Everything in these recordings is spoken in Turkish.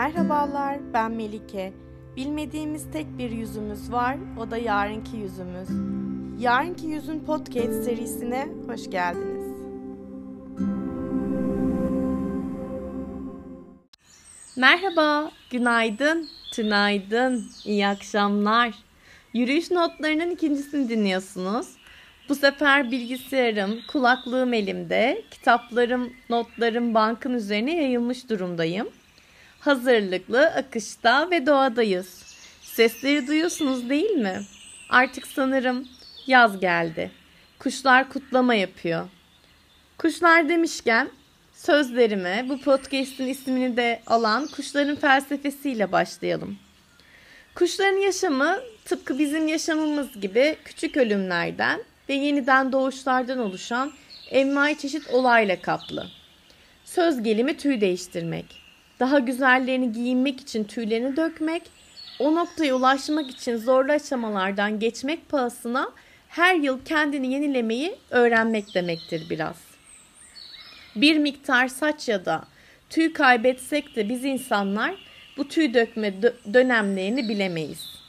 Merhabalar, ben Melike. Bilmediğimiz tek bir yüzümüz var, o da yarınki yüzümüz. Yarınki Yüzün Podcast serisine hoş geldiniz. Merhaba, günaydın, tünaydın, iyi akşamlar. Yürüyüş notlarının ikincisini dinliyorsunuz. Bu sefer bilgisayarım, kulaklığım elimde, kitaplarım, notlarım bankın üzerine yayılmış durumdayım. Hazırlıklı, akışta ve doğadayız. Sesleri duyuyorsunuz değil mi? Artık sanırım yaz geldi. Kuşlar kutlama yapıyor. Kuşlar demişken sözlerime bu podcast'in ismini de alan kuşların felsefesiyle başlayalım. Kuşların yaşamı tıpkı bizim yaşamımız gibi küçük ölümlerden ve yeniden doğuşlardan oluşan envai çeşit olayla kaplı. Söz gelimi tüy değiştirmek. Daha güzellerini giyinmek için tüylerini dökmek, o noktaya ulaşmak için zorlu aşamalardan geçmek pahasına her yıl kendini yenilemeyi öğrenmek demektir biraz. Bir miktar saç ya da tüy kaybetsek de biz insanlar bu tüy dökme dönemlerini bilemeyiz.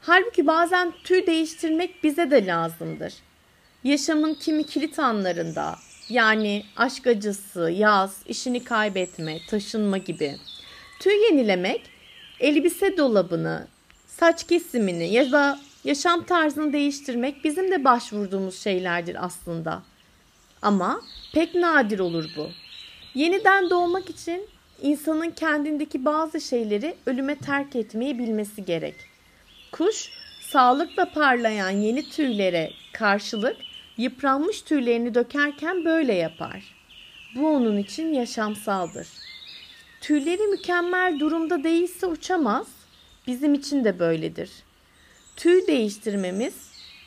Halbuki bazen tüy değiştirmek bize de lazımdır. Yaşamın kimi kilit anlarında yani aşk acısı, yaz, işini kaybetme, taşınma gibi. Tüy yenilemek elbise dolabını, saç kesimini ya da yaşam tarzını değiştirmek bizim de başvurduğumuz şeylerdir aslında. Ama pek nadir olur bu. Yeniden doğmak için insanın kendindeki bazı şeyleri ölüme terk etmeyi bilmesi gerek. Kuş sağlıkla parlayan yeni tüylere karşılık yıpranmış tüylerini dökerken böyle yapar. Bu onun için yaşamsaldır. Tüyleri mükemmel durumda değilse uçamaz. Bizim için de böyledir. Tüy değiştirmemiz,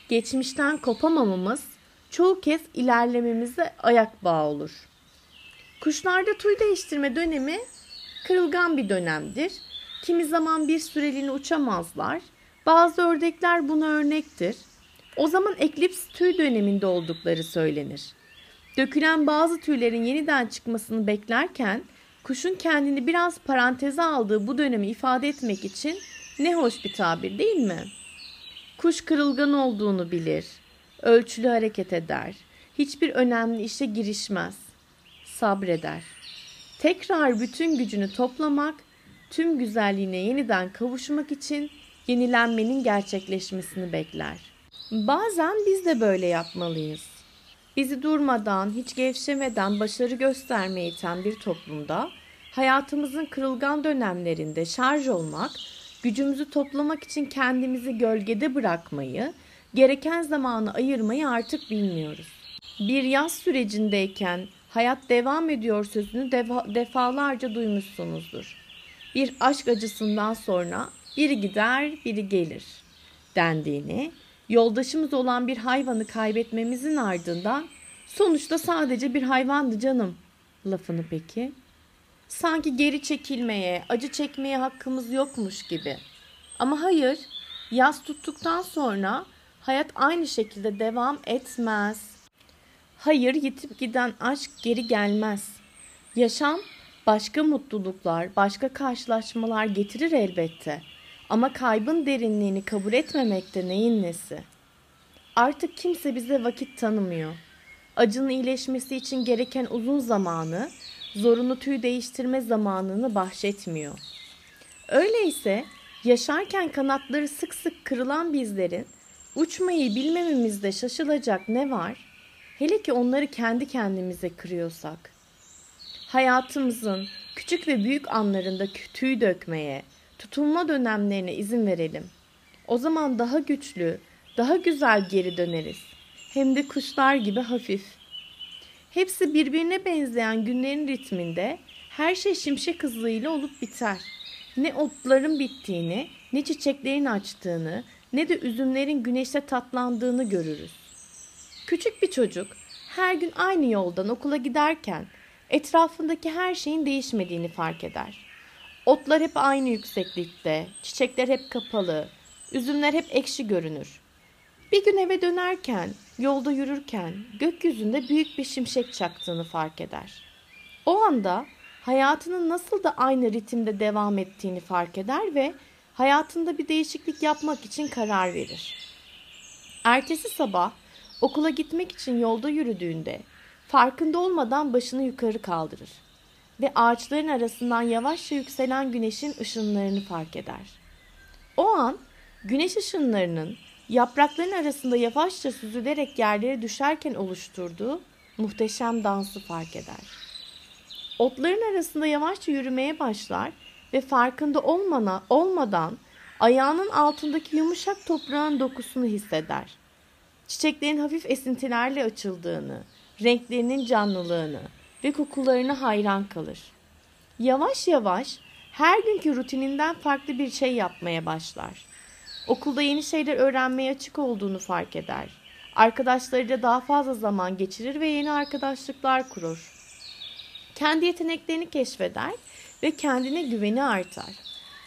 geçmişten kopamamamız çoğu kez ilerlememize ayak bağı olur. Kuşlarda tüy değiştirme dönemi kırılgan bir dönemdir. Kimi zaman bir süreliğine uçamazlar. Bazı ördekler buna örnektir. O zaman eklips tüy döneminde oldukları söylenir. Dökülen bazı tüylerin yeniden çıkmasını beklerken kuşun kendini biraz paranteze aldığı bu dönemi ifade etmek için ne hoş bir tabir değil mi? Kuş kırılgan olduğunu bilir, ölçülü hareket eder, hiçbir önemli işe girişmez, sabreder. Tekrar bütün gücünü toplamak, tüm güzelliğine yeniden kavuşmak için yenilenmenin gerçekleşmesini bekler.'' Bazen biz de böyle yapmalıyız. Bizi durmadan, hiç gevşemeden başarı göstermeye iten bir toplumda hayatımızın kırılgan dönemlerinde şarj olmak, gücümüzü toplamak için kendimizi gölgede bırakmayı, gereken zamanı ayırmayı artık bilmiyoruz. Bir yaz sürecindeyken hayat devam ediyor sözünü defa, defalarca duymuşsunuzdur. Bir aşk acısından sonra biri gider, biri gelir dendiğini Yoldaşımız olan bir hayvanı kaybetmemizin ardından sonuçta sadece bir hayvandı canım lafını peki? Sanki geri çekilmeye, acı çekmeye hakkımız yokmuş gibi. Ama hayır, yaz tuttuktan sonra hayat aynı şekilde devam etmez. Hayır, yitip giden aşk geri gelmez. Yaşam başka mutluluklar, başka karşılaşmalar getirir elbette. Ama kaybın derinliğini kabul etmemekte neyin nesi? Artık kimse bize vakit tanımıyor. Acının iyileşmesi için gereken uzun zamanı, zorunlu tüy değiştirme zamanını bahşetmiyor. Öyleyse yaşarken kanatları sık sık kırılan bizlerin uçmayı bilmememizde şaşılacak ne var? Hele ki onları kendi kendimize kırıyorsak. Hayatımızın küçük ve büyük anlarında tüy dökmeye, tutulma dönemlerine izin verelim. O zaman daha güçlü, daha güzel geri döneriz. Hem de kuşlar gibi hafif. Hepsi birbirine benzeyen günlerin ritminde her şey şimşek hızıyla olup biter. Ne otların bittiğini, ne çiçeklerin açtığını, ne de üzümlerin güneşte tatlandığını görürüz. Küçük bir çocuk her gün aynı yoldan okula giderken etrafındaki her şeyin değişmediğini fark eder. Otlar hep aynı yükseklikte, çiçekler hep kapalı, üzümler hep ekşi görünür. Bir gün eve dönerken, yolda yürürken gökyüzünde büyük bir şimşek çaktığını fark eder. O anda hayatının nasıl da aynı ritimde devam ettiğini fark eder ve hayatında bir değişiklik yapmak için karar verir. Ertesi sabah okula gitmek için yolda yürüdüğünde farkında olmadan başını yukarı kaldırır ve ağaçların arasından yavaşça yükselen güneşin ışınlarını fark eder. O an güneş ışınlarının yaprakların arasında yavaşça süzülerek yerlere düşerken oluşturduğu muhteşem dansı fark eder. Otların arasında yavaşça yürümeye başlar ve farkında olmana, olmadan ayağının altındaki yumuşak toprağın dokusunu hisseder. Çiçeklerin hafif esintilerle açıldığını, renklerinin canlılığını ve kokularına hayran kalır. Yavaş yavaş her günkü rutininden farklı bir şey yapmaya başlar. Okulda yeni şeyler öğrenmeye açık olduğunu fark eder. Arkadaşlarıyla daha fazla zaman geçirir ve yeni arkadaşlıklar kurur. Kendi yeteneklerini keşfeder ve kendine güveni artar.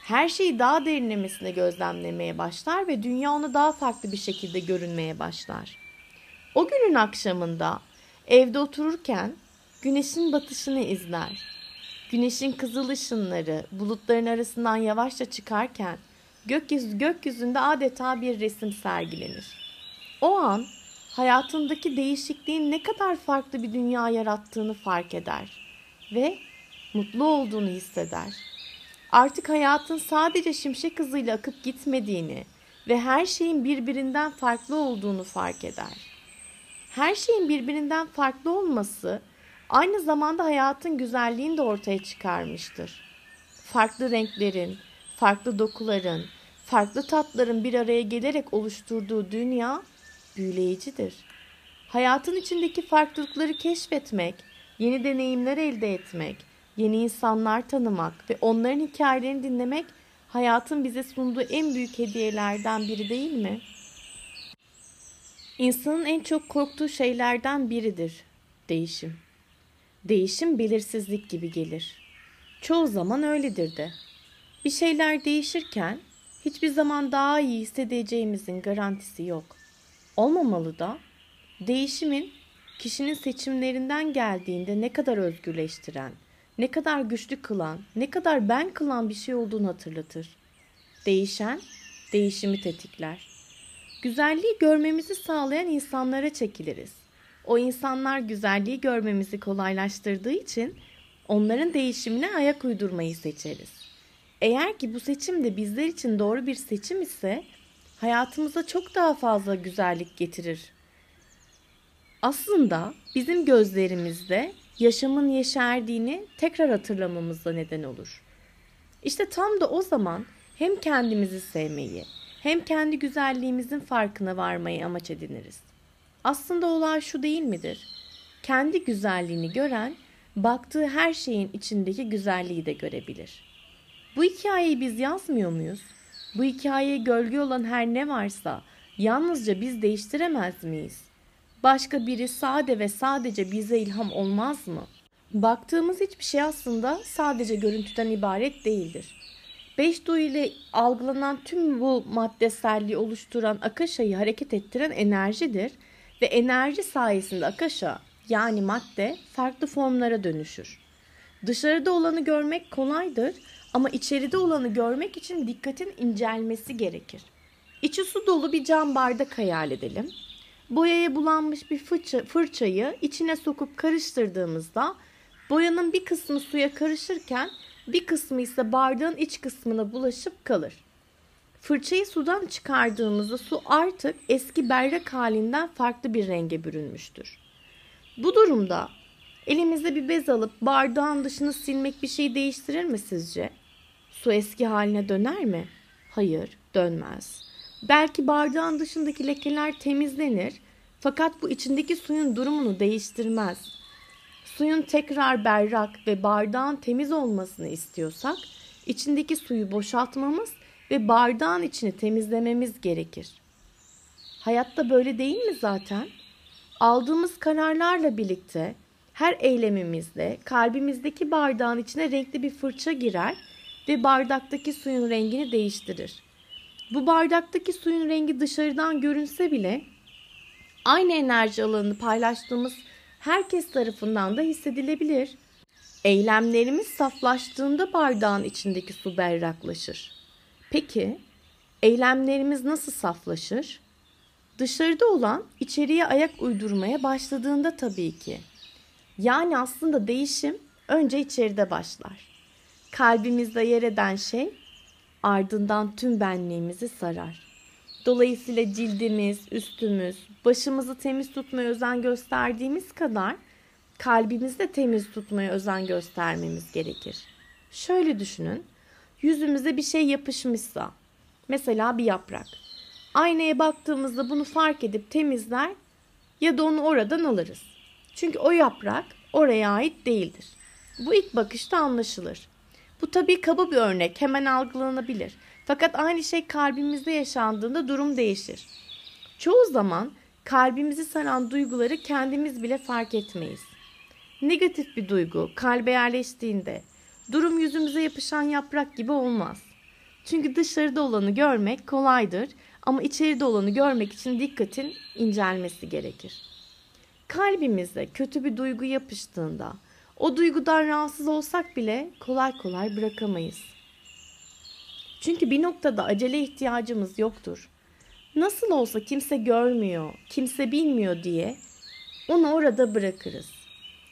Her şeyi daha derinlemesine gözlemlemeye başlar ve dünya ona daha farklı bir şekilde görünmeye başlar. O günün akşamında evde otururken güneşin batışını izler. Güneşin kızıl ışınları bulutların arasından yavaşça çıkarken gökyüzü, gökyüzünde adeta bir resim sergilenir. O an hayatındaki değişikliğin ne kadar farklı bir dünya yarattığını fark eder ve mutlu olduğunu hisseder. Artık hayatın sadece şimşek hızıyla akıp gitmediğini ve her şeyin birbirinden farklı olduğunu fark eder. Her şeyin birbirinden farklı olması aynı zamanda hayatın güzelliğini de ortaya çıkarmıştır. Farklı renklerin, farklı dokuların, farklı tatların bir araya gelerek oluşturduğu dünya büyüleyicidir. Hayatın içindeki farklılıkları keşfetmek, yeni deneyimler elde etmek, yeni insanlar tanımak ve onların hikayelerini dinlemek hayatın bize sunduğu en büyük hediyelerden biri değil mi? İnsanın en çok korktuğu şeylerden biridir değişim. Değişim belirsizlik gibi gelir. Çoğu zaman öyledir de. Bir şeyler değişirken hiçbir zaman daha iyi hissedeceğimizin garantisi yok. Olmamalı da değişimin kişinin seçimlerinden geldiğinde ne kadar özgürleştiren, ne kadar güçlü kılan, ne kadar ben kılan bir şey olduğunu hatırlatır. Değişen, değişimi tetikler. Güzelliği görmemizi sağlayan insanlara çekiliriz. O insanlar güzelliği görmemizi kolaylaştırdığı için onların değişimine ayak uydurmayı seçeriz. Eğer ki bu seçim de bizler için doğru bir seçim ise hayatımıza çok daha fazla güzellik getirir. Aslında bizim gözlerimizde yaşamın yeşerdiğini tekrar hatırlamamızda neden olur. İşte tam da o zaman hem kendimizi sevmeyi hem kendi güzelliğimizin farkına varmayı amaç ediniriz. Aslında olay şu değil midir? Kendi güzelliğini gören baktığı her şeyin içindeki güzelliği de görebilir. Bu hikayeyi biz yazmıyor muyuz? Bu hikayeye gölge olan her ne varsa yalnızca biz değiştiremez miyiz? Başka biri sade ve sadece bize ilham olmaz mı? Baktığımız hiçbir şey aslında sadece görüntüden ibaret değildir. Beş duyu ile algılanan tüm bu maddeselliği oluşturan akaşayı hareket ettiren enerjidir ve enerji sayesinde akaşa yani madde farklı formlara dönüşür. Dışarıda olanı görmek kolaydır ama içeride olanı görmek için dikkatin incelmesi gerekir. İçi su dolu bir cam bardak hayal edelim. Boyaya bulanmış bir fırça, fırçayı içine sokup karıştırdığımızda boyanın bir kısmı suya karışırken bir kısmı ise bardağın iç kısmına bulaşıp kalır. Fırçayı sudan çıkardığımızda su artık eski berrak halinden farklı bir renge bürünmüştür. Bu durumda elimizde bir bez alıp bardağın dışını silmek bir şey değiştirir mi sizce? Su eski haline döner mi? Hayır, dönmez. Belki bardağın dışındaki lekeler temizlenir fakat bu içindeki suyun durumunu değiştirmez. Suyun tekrar berrak ve bardağın temiz olmasını istiyorsak içindeki suyu boşaltmamız ve bardağın içini temizlememiz gerekir. Hayatta böyle değil mi zaten? Aldığımız kararlarla birlikte her eylemimizde kalbimizdeki bardağın içine renkli bir fırça girer ve bardaktaki suyun rengini değiştirir. Bu bardaktaki suyun rengi dışarıdan görünse bile aynı enerji alanını paylaştığımız herkes tarafından da hissedilebilir. Eylemlerimiz saflaştığında bardağın içindeki su berraklaşır. Peki eylemlerimiz nasıl saflaşır? Dışarıda olan içeriye ayak uydurmaya başladığında tabii ki. Yani aslında değişim önce içeride başlar. Kalbimizde yer eden şey ardından tüm benliğimizi sarar. Dolayısıyla cildimiz, üstümüz, başımızı temiz tutmaya özen gösterdiğimiz kadar kalbimizi de temiz tutmaya özen göstermemiz gerekir. Şöyle düşünün. Yüzümüze bir şey yapışmışsa, mesela bir yaprak. Aynaya baktığımızda bunu fark edip temizler ya da onu oradan alırız. Çünkü o yaprak oraya ait değildir. Bu ilk bakışta anlaşılır. Bu tabii kaba bir örnek, hemen algılanabilir. Fakat aynı şey kalbimizde yaşandığında durum değişir. Çoğu zaman kalbimizi saran duyguları kendimiz bile fark etmeyiz. Negatif bir duygu kalbe yerleştiğinde durum yüzümüze yapışan yaprak gibi olmaz. Çünkü dışarıda olanı görmek kolaydır ama içeride olanı görmek için dikkatin incelmesi gerekir. Kalbimizde kötü bir duygu yapıştığında o duygudan rahatsız olsak bile kolay kolay bırakamayız. Çünkü bir noktada acele ihtiyacımız yoktur. Nasıl olsa kimse görmüyor, kimse bilmiyor diye onu orada bırakırız.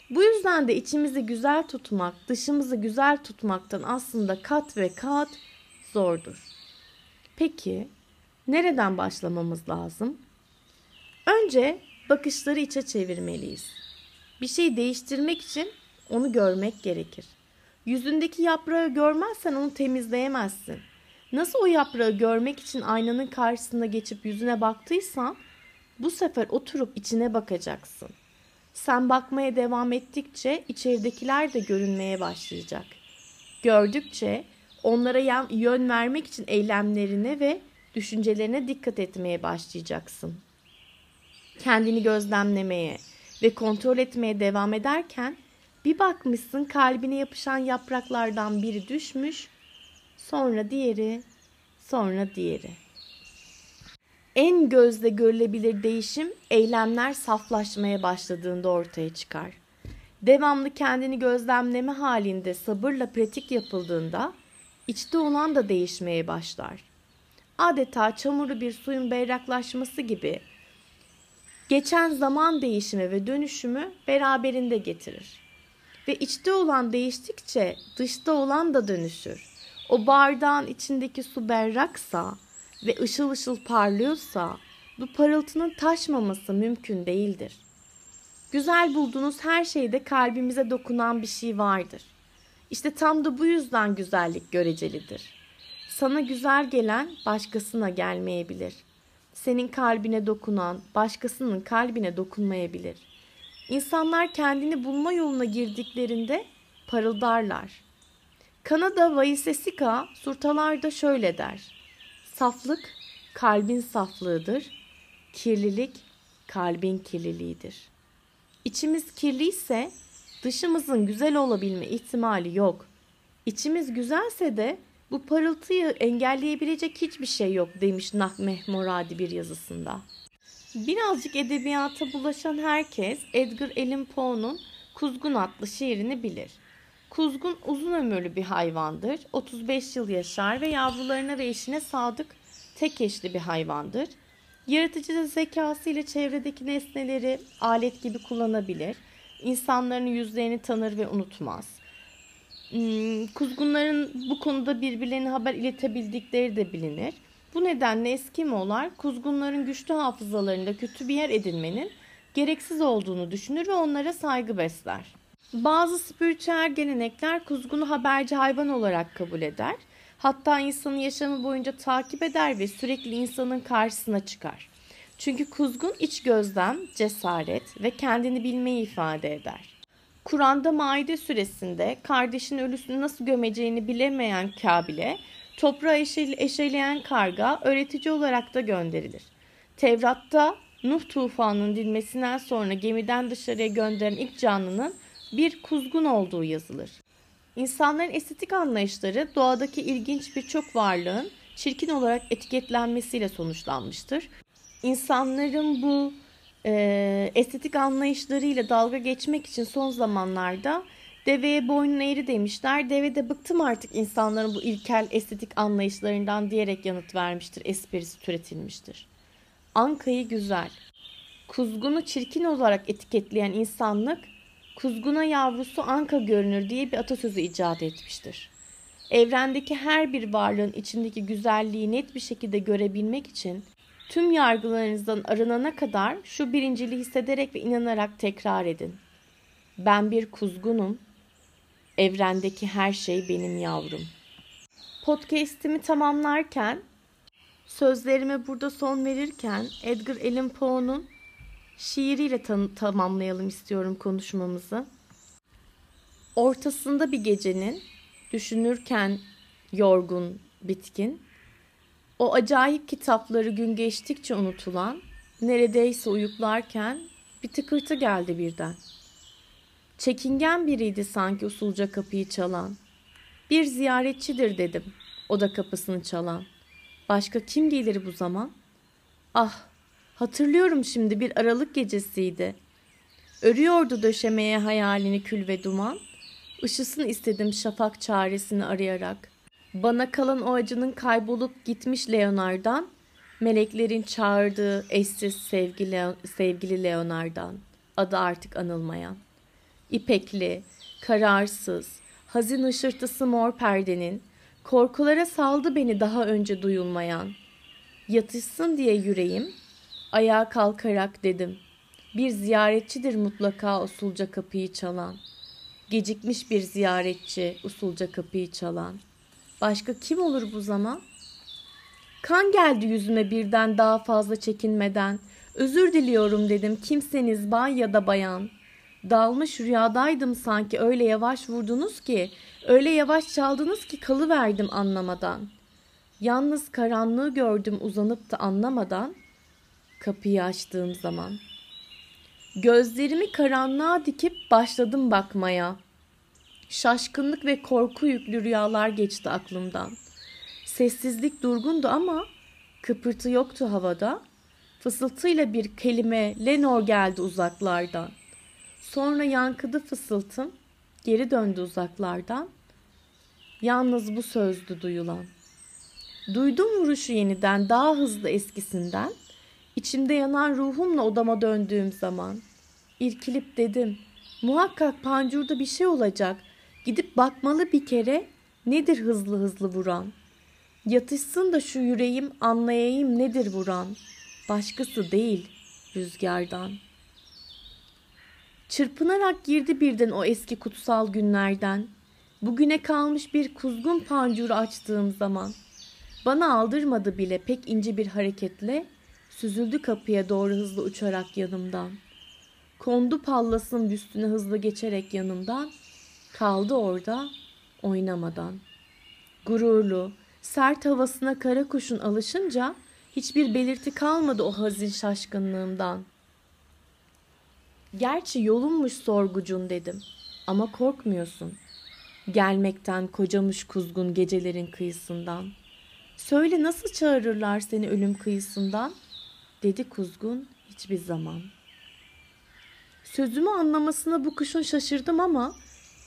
Bu yüzden de içimizi güzel tutmak, dışımızı güzel tutmaktan aslında kat ve kat zordur. Peki nereden başlamamız lazım? Önce bakışları içe çevirmeliyiz. Bir şey değiştirmek için onu görmek gerekir. Yüzündeki yaprağı görmezsen onu temizleyemezsin. Nasıl o yaprağı görmek için aynanın karşısında geçip yüzüne baktıysan bu sefer oturup içine bakacaksın. Sen bakmaya devam ettikçe içeridekiler de görünmeye başlayacak. Gördükçe onlara yön vermek için eylemlerine ve düşüncelerine dikkat etmeye başlayacaksın. Kendini gözlemlemeye ve kontrol etmeye devam ederken bir bakmışsın kalbine yapışan yapraklardan biri düşmüş, sonra diğeri, sonra diğeri. En gözle görülebilir değişim eylemler saflaşmaya başladığında ortaya çıkar. Devamlı kendini gözlemleme halinde sabırla pratik yapıldığında içte olan da değişmeye başlar. Adeta çamurlu bir suyun berraklaşması gibi geçen zaman değişimi ve dönüşümü beraberinde getirir. Ve içte olan değiştikçe dışta olan da dönüşür. O bardağın içindeki su berraksa ve ışıl ışıl parlıyorsa bu parıltının taşmaması mümkün değildir. Güzel bulduğunuz her şeyde kalbimize dokunan bir şey vardır. İşte tam da bu yüzden güzellik görecelidir. Sana güzel gelen başkasına gelmeyebilir. Senin kalbine dokunan başkasının kalbine dokunmayabilir. İnsanlar kendini bulma yoluna girdiklerinde parıldarlar. Kanada Vaisesika surtalarda şöyle der. Saflık kalbin saflığıdır. Kirlilik kalbin kirliliğidir. İçimiz kirliyse dışımızın güzel olabilme ihtimali yok. İçimiz güzelse de bu parıltıyı engelleyebilecek hiçbir şey yok demiş Nahmeh Moradi bir yazısında. Birazcık edebiyata bulaşan herkes Edgar Allan Poe'nun Kuzgun adlı şiirini bilir. Kuzgun uzun ömürlü bir hayvandır. 35 yıl yaşar ve yavrularına ve eşine sadık tek eşli bir hayvandır. Yaratıcı zekası ile çevredeki nesneleri alet gibi kullanabilir. İnsanların yüzlerini tanır ve unutmaz. Hmm, kuzgunların bu konuda birbirlerine haber iletebildikleri de bilinir. Bu nedenle Eskimolar kuzgunların güçlü hafızalarında kötü bir yer edinmenin gereksiz olduğunu düşünür ve onlara saygı besler. Bazı spiritüel gelenekler kuzgunu haberci hayvan olarak kabul eder. Hatta insanın yaşamı boyunca takip eder ve sürekli insanın karşısına çıkar. Çünkü kuzgun iç gözlem, cesaret ve kendini bilmeyi ifade eder. Kur'an'da Maide suresinde kardeşin ölüsünü nasıl gömeceğini bilemeyen Kabil'e toprağı eşeleyen karga öğretici olarak da gönderilir. Tevrat'ta Nuh tufanının dinmesinden sonra gemiden dışarıya gönderen ilk canlının bir kuzgun olduğu yazılır. İnsanların estetik anlayışları doğadaki ilginç birçok varlığın çirkin olarak etiketlenmesiyle sonuçlanmıştır. İnsanların bu e, estetik anlayışlarıyla dalga geçmek için son zamanlarda Deveye boynun eğri demişler. Deve de bıktım artık insanların bu ilkel estetik anlayışlarından diyerek yanıt vermiştir. Esprisi türetilmiştir. Anka'yı güzel, kuzgunu çirkin olarak etiketleyen insanlık, kuzguna yavrusu anka görünür diye bir atasözü icat etmiştir. Evrendeki her bir varlığın içindeki güzelliği net bir şekilde görebilmek için tüm yargılarınızdan arınana kadar şu birinciliği hissederek ve inanarak tekrar edin. Ben bir kuzgunum. Evrendeki her şey benim yavrum. Podcast'imi tamamlarken, sözlerime burada son verirken Edgar Allan Poe'nun şiiriyle tam- tamamlayalım istiyorum konuşmamızı. Ortasında bir gecenin düşünürken yorgun, bitkin, o acayip kitapları gün geçtikçe unutulan, neredeyse uyuklarken bir tıkırtı geldi birden. Çekingen biriydi sanki usulca kapıyı çalan. Bir ziyaretçidir dedim, o da kapısını çalan. Başka kim gelir bu zaman? Ah, hatırlıyorum şimdi bir aralık gecesiydi. Örüyordu döşemeye hayalini kül ve duman. Işısın istedim şafak çaresini arayarak. Bana kalan o acının kaybolup gitmiş Leonardan, meleklerin çağırdığı eşsiz sevgili, sevgili Leonardan, adı artık anılmayan. İpekli, kararsız, hazin ışırtısı mor perdenin, korkulara saldı beni daha önce duyulmayan. Yatışsın diye yüreğim, ayağa kalkarak dedim. Bir ziyaretçidir mutlaka usulca kapıyı çalan. Gecikmiş bir ziyaretçi usulca kapıyı çalan. Başka kim olur bu zaman? Kan geldi yüzüme birden daha fazla çekinmeden. Özür diliyorum dedim kimseniz bay ya da bayan. Dalmış rüyadaydım sanki öyle yavaş vurdunuz ki, öyle yavaş çaldınız ki kalıverdim anlamadan. Yalnız karanlığı gördüm uzanıp da anlamadan kapıyı açtığım zaman. Gözlerimi karanlığa dikip başladım bakmaya. Şaşkınlık ve korku yüklü rüyalar geçti aklımdan. Sessizlik durgundu ama kıpırtı yoktu havada. Fısıltıyla bir kelime Lenor geldi uzaklardan. Sonra yankıdı fısıltım, geri döndü uzaklardan. Yalnız bu sözdü duyulan. Duydum vuruşu yeniden daha hızlı eskisinden. İçimde yanan ruhumla odama döndüğüm zaman. İrkilip dedim, muhakkak pancurda bir şey olacak. Gidip bakmalı bir kere nedir hızlı hızlı vuran. Yatışsın da şu yüreğim anlayayım nedir vuran. Başkası değil rüzgardan. Çırpınarak girdi birden o eski kutsal günlerden. Bugüne kalmış bir kuzgun pancuru açtığım zaman. Bana aldırmadı bile pek ince bir hareketle süzüldü kapıya doğru hızlı uçarak yanımdan. Kondu pallasın üstüne hızlı geçerek yanımdan. Kaldı orada oynamadan. Gururlu, sert havasına kara kuşun alışınca hiçbir belirti kalmadı o hazin şaşkınlığımdan. Gerçi yolunmuş sorgucun dedim ama korkmuyorsun. Gelmekten kocamış kuzgun gecelerin kıyısından. Söyle nasıl çağırırlar seni ölüm kıyısından? Dedi kuzgun hiçbir zaman. Sözümü anlamasına bu kuşun şaşırdım ama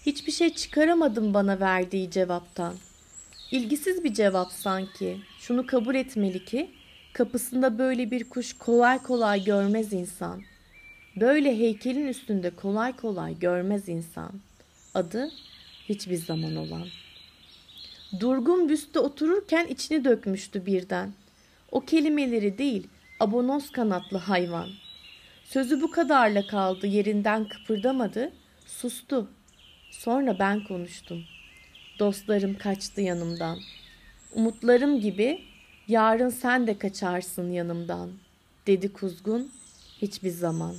hiçbir şey çıkaramadım bana verdiği cevaptan. İlgisiz bir cevap sanki. Şunu kabul etmeli ki kapısında böyle bir kuş kolay kolay görmez insan. Böyle heykelin üstünde kolay kolay görmez insan. Adı hiçbir zaman olan. Durgun büste otururken içini dökmüştü birden. O kelimeleri değil, abonos kanatlı hayvan. Sözü bu kadarla kaldı, yerinden kıpırdamadı, sustu. Sonra ben konuştum. Dostlarım kaçtı yanımdan. Umutlarım gibi yarın sen de kaçarsın yanımdan, dedi kuzgun hiçbir zaman.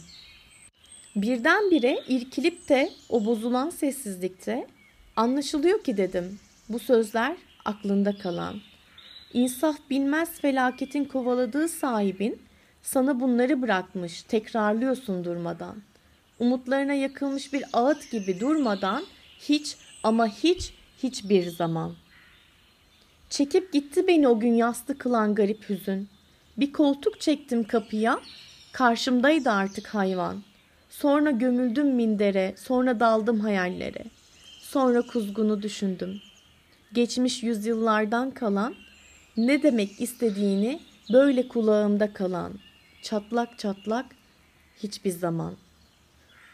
Birdenbire irkilip de o bozulan sessizlikte anlaşılıyor ki dedim. Bu sözler aklında kalan. İnsaf bilmez felaketin kovaladığı sahibin sana bunları bırakmış, tekrarlıyorsun durmadan. Umutlarına yakılmış bir ağıt gibi durmadan hiç ama hiç hiçbir zaman. Çekip gitti beni o gün yastı kılan garip hüzün. Bir koltuk çektim kapıya, karşımdaydı artık hayvan. Sonra gömüldüm mindere, sonra daldım hayallere. Sonra kuzgunu düşündüm. Geçmiş yüzyıllardan kalan, ne demek istediğini böyle kulağımda kalan, çatlak çatlak hiçbir zaman.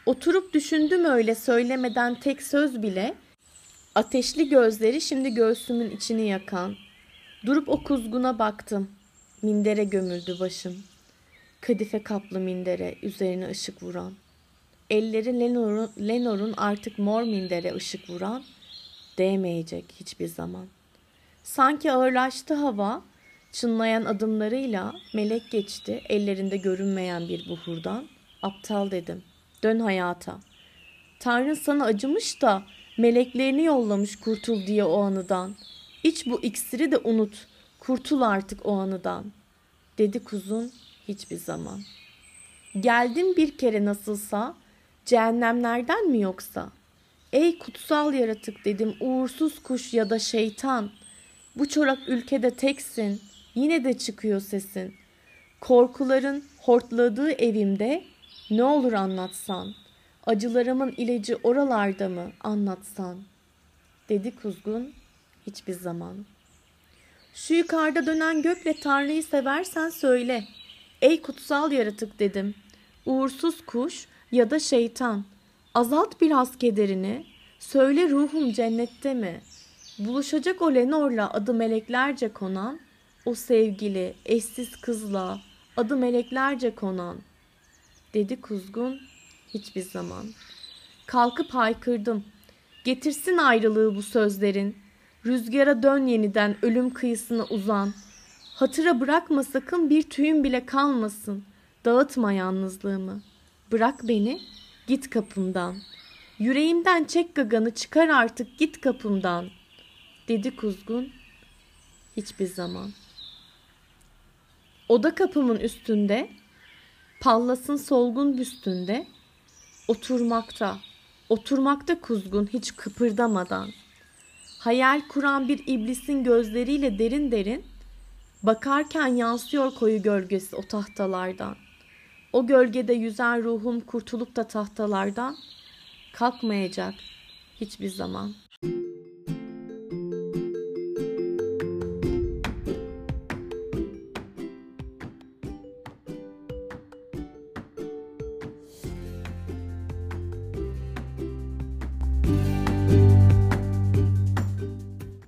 Oturup düşündüm öyle söylemeden tek söz bile, ateşli gözleri şimdi göğsümün içini yakan. Durup o kuzguna baktım. Mindere gömüldü başım. Kadife kaplı mindere üzerine ışık vuran. Elleri Lenor'un, Lenor'un artık mor mindere ışık vuran değmeyecek hiçbir zaman. Sanki ağırlaştı hava, çınlayan adımlarıyla melek geçti ellerinde görünmeyen bir buhurdan. Aptal dedim, dön hayata. Tanrı sana acımış da meleklerini yollamış kurtul diye o anıdan. İç bu iksiri de unut, kurtul artık o anıdan. Dedi kuzun hiçbir zaman. Geldin bir kere nasılsa, cehennemlerden mi yoksa? Ey kutsal yaratık dedim uğursuz kuş ya da şeytan. Bu çorak ülkede teksin, yine de çıkıyor sesin. Korkuların hortladığı evimde ne olur anlatsan. Acılarımın ilacı oralarda mı anlatsan. Dedi kuzgun hiçbir zaman. Şu yukarıda dönen gökle Tanrı'yı seversen söyle. Ey kutsal yaratık dedim. Uğursuz kuş ya da şeytan. Azalt biraz kederini. Söyle ruhum cennette mi? Buluşacak o Lenor'la adı meleklerce konan, o sevgili, eşsiz kızla adı meleklerce konan, dedi kuzgun hiçbir zaman. Kalkıp haykırdım. Getirsin ayrılığı bu sözlerin. Rüzgara dön yeniden ölüm kıyısına uzan. Hatıra bırakma sakın bir tüyün bile kalmasın. Dağıtma yalnızlığımı. Bırak beni, git kapımdan. Yüreğimden çek gaganı çıkar artık git kapımdan. Dedi kuzgun hiçbir zaman. Oda kapımın üstünde, pallasın solgun büstünde, oturmakta, oturmakta kuzgun hiç kıpırdamadan. Hayal kuran bir iblisin gözleriyle derin derin, bakarken yansıyor koyu gölgesi o tahtalardan. O gölgede yüzen ruhum kurtulup da tahtalardan kalkmayacak hiçbir zaman.''